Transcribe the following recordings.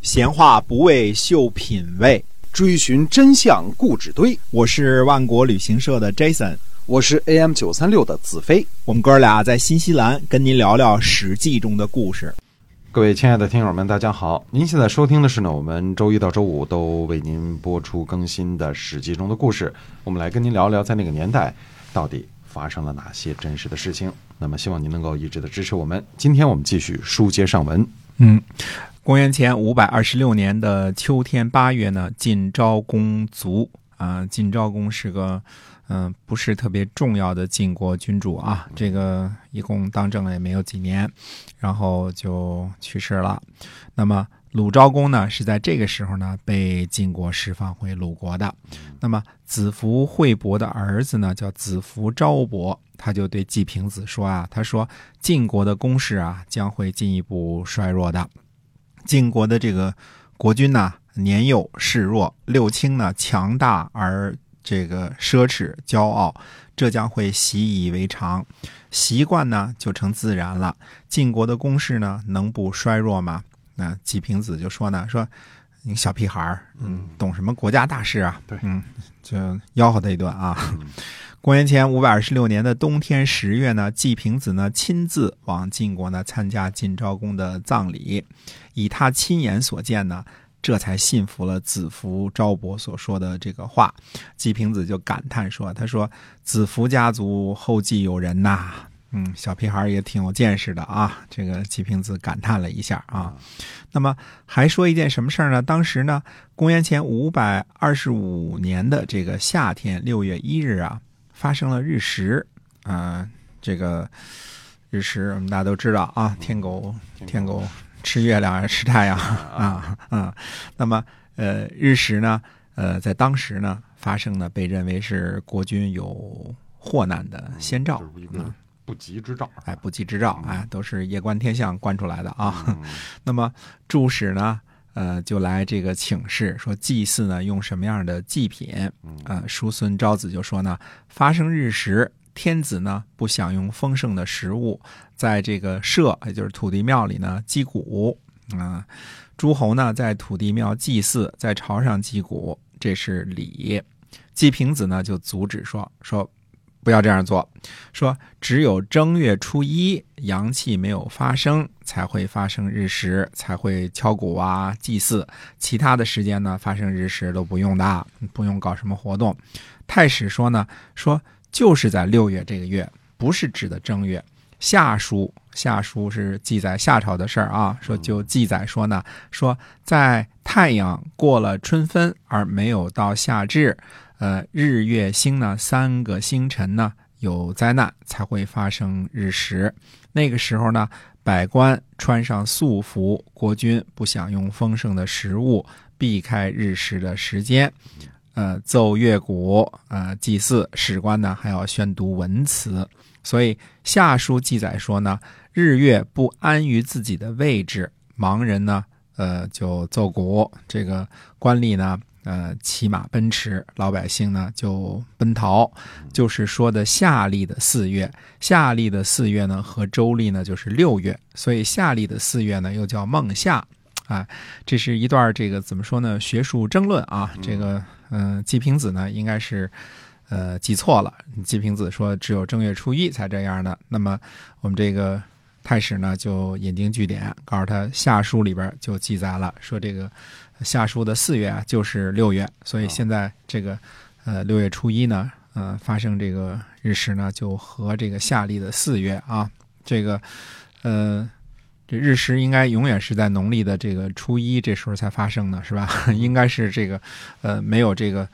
闲话不为秀品味，追寻真相故纸堆。我是万国旅行社的 Jason，我是 AM 九三六的子飞。我们哥俩在新西兰跟您聊聊《史记》中的故事。各位亲爱的听友们，大家好！您现在收听的是呢，我们周一到周五都为您播出更新的《史记》中的故事。我们来跟您聊聊，在那个年代到底发生了哪些真实的事情。那么，希望您能够一直的支持我们。今天我们继续书接上文。嗯，公元前五百二十六年的秋天八月呢，晋昭公卒啊。晋昭公是个嗯不是特别重要的晋国君主啊，这个一共当政了也没有几年，然后就去世了。那么鲁昭公呢，是在这个时候呢被晋国释放回鲁国的。那么子服惠伯的儿子呢，叫子服昭伯。他就对季平子说啊，他说晋国的攻势啊将会进一步衰弱的。晋国的这个国君呢年幼势弱，六卿呢强大而这个奢侈骄傲，这将会习以为常，习惯呢就成自然了。晋国的攻势呢能不衰弱吗？那季平子就说呢，说你小屁孩儿，嗯，懂什么国家大事啊？对，嗯，就吆喝他一顿啊。公元前五百二十六年的冬天十月呢，季平子呢亲自往晋国呢参加晋昭公的葬礼，以他亲眼所见呢，这才信服了子服昭伯所说的这个话。季平子就感叹说：“他说子服家族后继有人呐，嗯，小屁孩也挺有见识的啊。”这个季平子感叹了一下啊。那么还说一件什么事儿呢？当时呢，公元前五百二十五年的这个夏天六月一日啊。发生了日食，啊，这个日食我们大家都知道啊，天狗天狗。吃月亮吃太阳啊。啊，那么呃日食呢，呃在当时呢发生呢，被认为是国君有祸难的先兆，一个不吉之兆，哎不吉之兆，哎都是夜观天象观出来的啊。那么注史呢？呃，就来这个请示说祭祀呢用什么样的祭品？呃，叔孙昭子就说呢，发生日食，天子呢不享用丰盛的食物，在这个社，也就是土地庙里呢击鼓啊，诸侯呢在土地庙祭祀，在朝上击鼓，这是礼。季平子呢就阻止说说。不要这样做，说只有正月初一阳气没有发生，才会发生日食，才会敲鼓啊祭祀。其他的时间呢，发生日食都不用的，不用搞什么活动。太史说呢，说就是在六月这个月，不是指的正月。夏书夏书是记载夏朝的事儿啊，说就记载说呢，说在太阳过了春分而没有到夏至。呃，日月星呢，三个星辰呢有灾难才会发生日食。那个时候呢，百官穿上素服，国君不享用丰盛的食物，避开日食的时间。呃，奏乐鼓，呃，祭祀，史官呢还要宣读文辞。所以下书记载说呢，日月不安于自己的位置，盲人呢，呃，就奏鼓；这个官吏呢。呃，骑马奔驰，老百姓呢就奔逃，就是说的夏历的四月。夏历的四月呢和周历呢就是六月，所以夏历的四月呢又叫孟夏。啊，这是一段这个怎么说呢？学术争论啊。这个嗯，季平子呢应该是呃记错了。季平子说只有正月初一才这样的。那么我们这个太史呢就引经据典，告诉他夏书里边就记载了，说这个。夏书的四月啊，就是六月，所以现在这个，呃，六月初一呢，呃，发生这个日食呢，就和这个夏历的四月啊，这个，呃，这日食应该永远是在农历的这个初一这时候才发生的，是吧？应该是这个，呃，没有这个，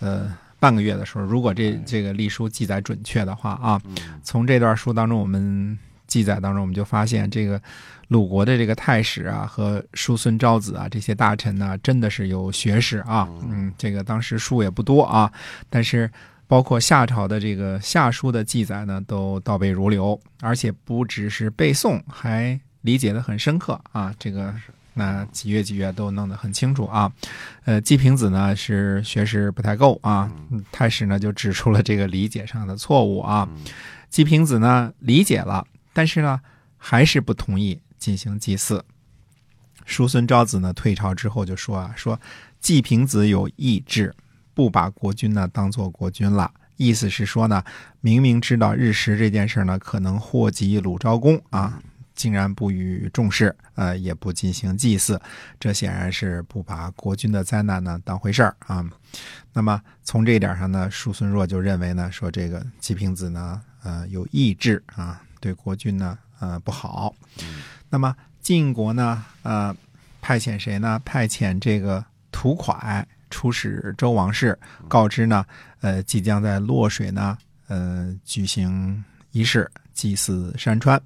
呃，半个月的时候，如果这这个历书记载准确的话啊，从这段书当中我们。记载当中，我们就发现这个鲁国的这个太史啊，和叔孙昭子啊这些大臣呢，真的是有学识啊。嗯，这个当时书也不多啊，但是包括夏朝的这个夏书的记载呢，都倒背如流，而且不只是背诵，还理解的很深刻啊。这个那几月几月都弄得很清楚啊。呃，季平子呢是学识不太够啊，太史呢就指出了这个理解上的错误啊。季平子呢理解了。但是呢，还是不同意进行祭祀。叔孙昭子呢退朝之后就说啊，说季平子有意志，不把国君呢当做国君了。意思是说呢，明明知道日食这件事呢可能祸及鲁昭公啊，竟然不予重视，呃，也不进行祭祀，这显然是不把国君的灾难呢当回事儿啊。那么从这一点上呢，叔孙弱就认为呢，说这个季平子呢，呃，有意志啊，对国君呢，呃，不好。那么晋国呢，呃，派遣谁呢？派遣这个屠蒯出使周王室，告知呢，呃，即将在洛水呢，呃，举行仪式祭祀山川。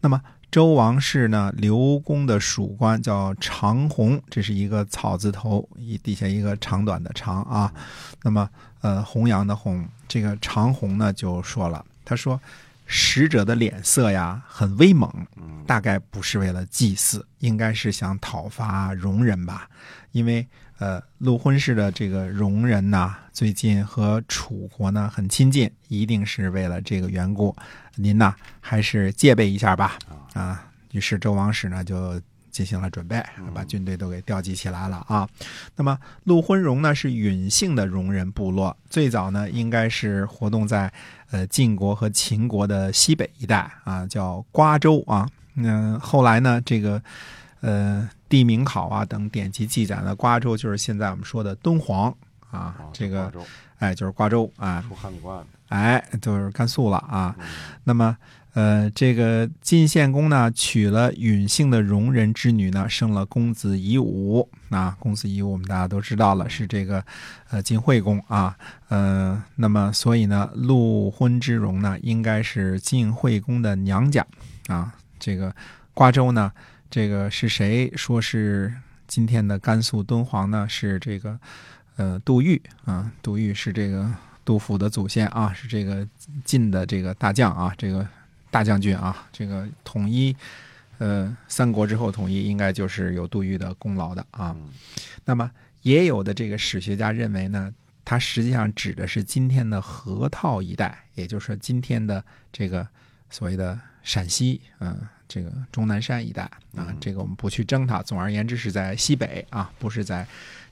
那么周王室呢，刘公的属官叫长虹，这是一个草字头，一底下一个长短的长啊。那么，呃，弘扬的弘，这个长虹呢就说了，他说。使者的脸色呀很威猛，大概不是为了祭祀，应该是想讨伐戎人吧。因为呃，陆昏氏的这个戎人呐，最近和楚国呢很亲近，一定是为了这个缘故。您呐还是戒备一下吧。啊，于是周王室呢就。进行了准备，把军队都给调集起来了啊。那么陆昏荣呢是允姓的戎人部落，最早呢应该是活动在呃晋国和秦国的西北一带啊，叫瓜州啊。嗯后来呢，这个呃地名考啊等典籍记载呢，瓜州就是现在我们说的敦煌啊，这个哎就是瓜州啊，出汉官，哎就是甘肃了啊。那么。呃，这个晋献公呢，娶了允姓的戎人之女呢，生了公子夷吾啊。公子夷吾我们大家都知道了，是这个呃晋惠公啊。呃，那么所以呢，陆昏之戎呢，应该是晋惠公的娘家啊。这个瓜州呢，这个是谁说是今天的甘肃敦煌呢？是这个呃杜预啊，杜预是这个杜甫的祖先啊，是这个晋的这个大将啊，这个。大将军啊，这个统一，呃，三国之后统一，应该就是有杜预的功劳的啊。那么也有的这个史学家认为呢，他实际上指的是今天的河套一带，也就是说今天的这个所谓的陕西，嗯，这个终南山一带啊。这个我们不去争它。总而言之，是在西北啊，不是在。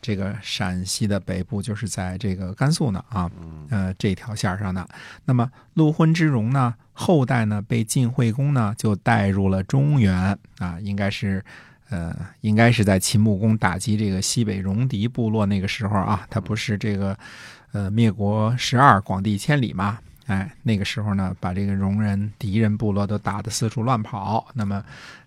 这个陕西的北部就是在这个甘肃呢啊，呃这条线上的。那么陆昏之戎呢，后代呢被晋惠公呢就带入了中原啊，应该是呃应该是在秦穆公打击这个西北戎狄部落那个时候啊，他不是这个呃灭国十二广地千里嘛。哎，那个时候呢，把这个戎人敌人部落都打得四处乱跑。那么，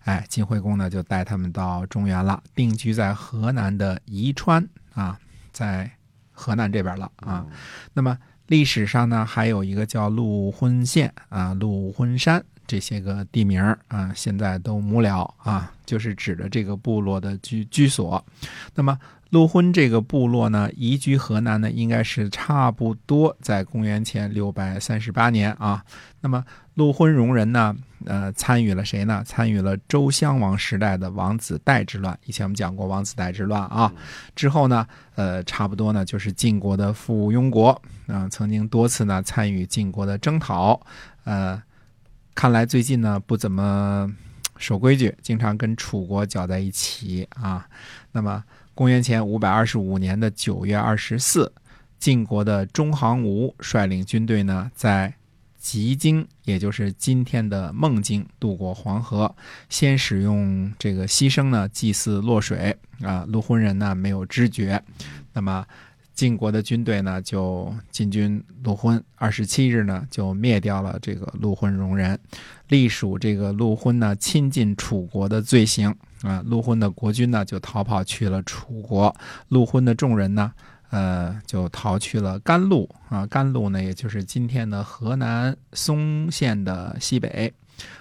哎，晋惠公呢就带他们到中原了，定居在河南的宜川啊，在河南这边了啊。那么历史上呢，还有一个叫陆浑县啊、陆浑山这些个地名啊，现在都没了啊，就是指的这个部落的居居所。那么。陆昏这个部落呢，移居河南呢，应该是差不多在公元前六百三十八年啊。那么陆昏戎人呢，呃，参与了谁呢？参与了周襄王时代的王子带之乱。以前我们讲过王子带之乱啊。之后呢，呃，差不多呢，就是晋国的附庸国啊，曾经多次呢参与晋国的征讨。呃，看来最近呢不怎么守规矩，经常跟楚国搅在一起啊。那么。公元前五百二十五年的九月二十四，晋国的中行吴率领军队呢，在吉京，也就是今天的孟津，渡过黄河，先使用这个牺牲呢祭祀洛水啊，陆浑人呢没有知觉，那么。晋国的军队呢，就进军陆昏，二十七日呢，就灭掉了这个陆昏戎人，隶属这个陆昏呢亲近楚国的罪行啊。陆昏的国君呢，就逃跑去了楚国，陆昏的众人呢，呃，就逃去了甘露啊。甘露呢，也就是今天的河南嵩县的西北，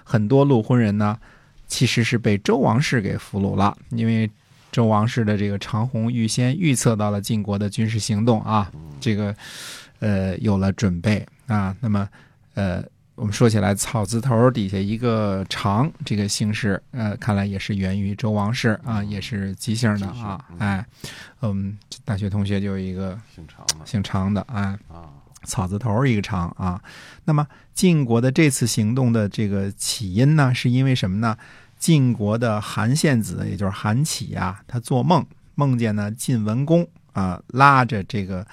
很多陆昏人呢，其实是被周王室给俘虏了，因为。周王室的这个长虹预先预测到了晋国的军事行动啊，这个呃有了准备啊。那么呃，我们说起来草字头底下一个长这个姓氏，呃，看来也是源于周王室啊，也是姬姓的啊。哎，嗯，大学同学就有一个姓长的，姓长的啊，草字头一个长啊。那么晋国的这次行动的这个起因呢，是因为什么呢？晋国的韩献子，也就是韩起啊，他做梦梦见呢晋文公啊拉着这个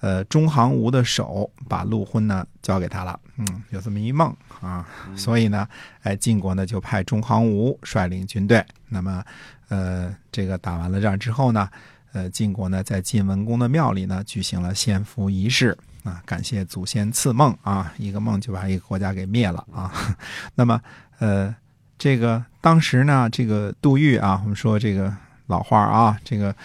呃中行吴的手，把陆昏呢交给他了。嗯，有这么一梦啊，所以呢，哎，晋国呢就派中行吴率领军队。那么，呃，这个打完了仗之后呢，呃，晋国呢在晋文公的庙里呢举行了献俘仪式啊，感谢祖先赐梦啊，一个梦就把一个国家给灭了啊。那么，呃。这个当时呢，这个杜预啊，我们说这个老话啊，这个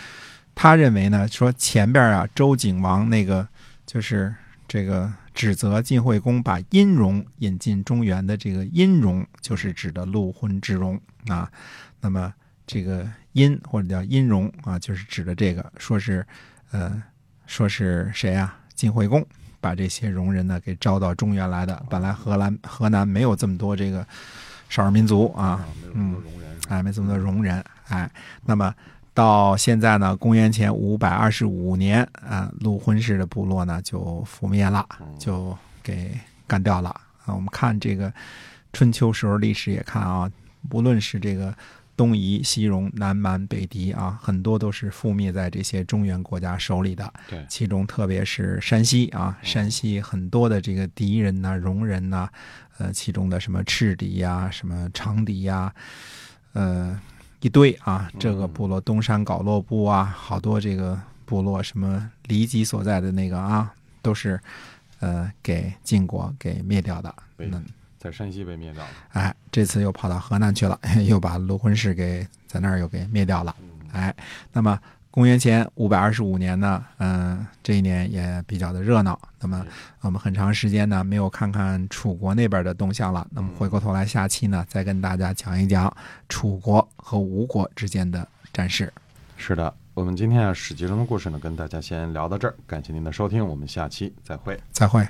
他认为呢，说前边啊，周景王那个就是这个指责晋惠公把殷戎引进中原的这个殷戎，就是指的陆浑之戎啊。那么这个殷或者叫殷戎啊，就是指的这个，说是呃，说是谁啊？晋惠公把这些戎人呢给招到中原来的。本来河南河南没有这么多这个。少数民族啊，嗯，哎，没这么多容忍，哎，那么到现在呢，公元前五百二十五年啊，陆浑氏的部落呢就覆灭了，就给干掉了啊。我们看这个春秋时候历史也看啊，无论是这个东夷、西戎、南蛮、北狄啊，很多都是覆灭在这些中原国家手里的。对，其中特别是山西啊，山西很多的这个狄人呐、戎人呐。呃，其中的什么赤狄呀，什么长狄呀，呃，一堆啊，这个部落东山皋落部啊，好多这个部落，什么黎吉所在的那个啊，都是呃给晋国给灭掉的。嗯，在山西被灭掉了。哎，这次又跑到河南去了，又把卢浑氏给在那儿又给灭掉了。哎，那么。公元前五百二十五年呢，嗯，这一年也比较的热闹。那么我们很长时间呢没有看看楚国那边的动向了。那么回过头来，下期呢再跟大家讲一讲楚国和吴国之间的战事。是的，我们今天啊史记中的故事呢跟大家先聊到这儿，感谢您的收听，我们下期再会。再会。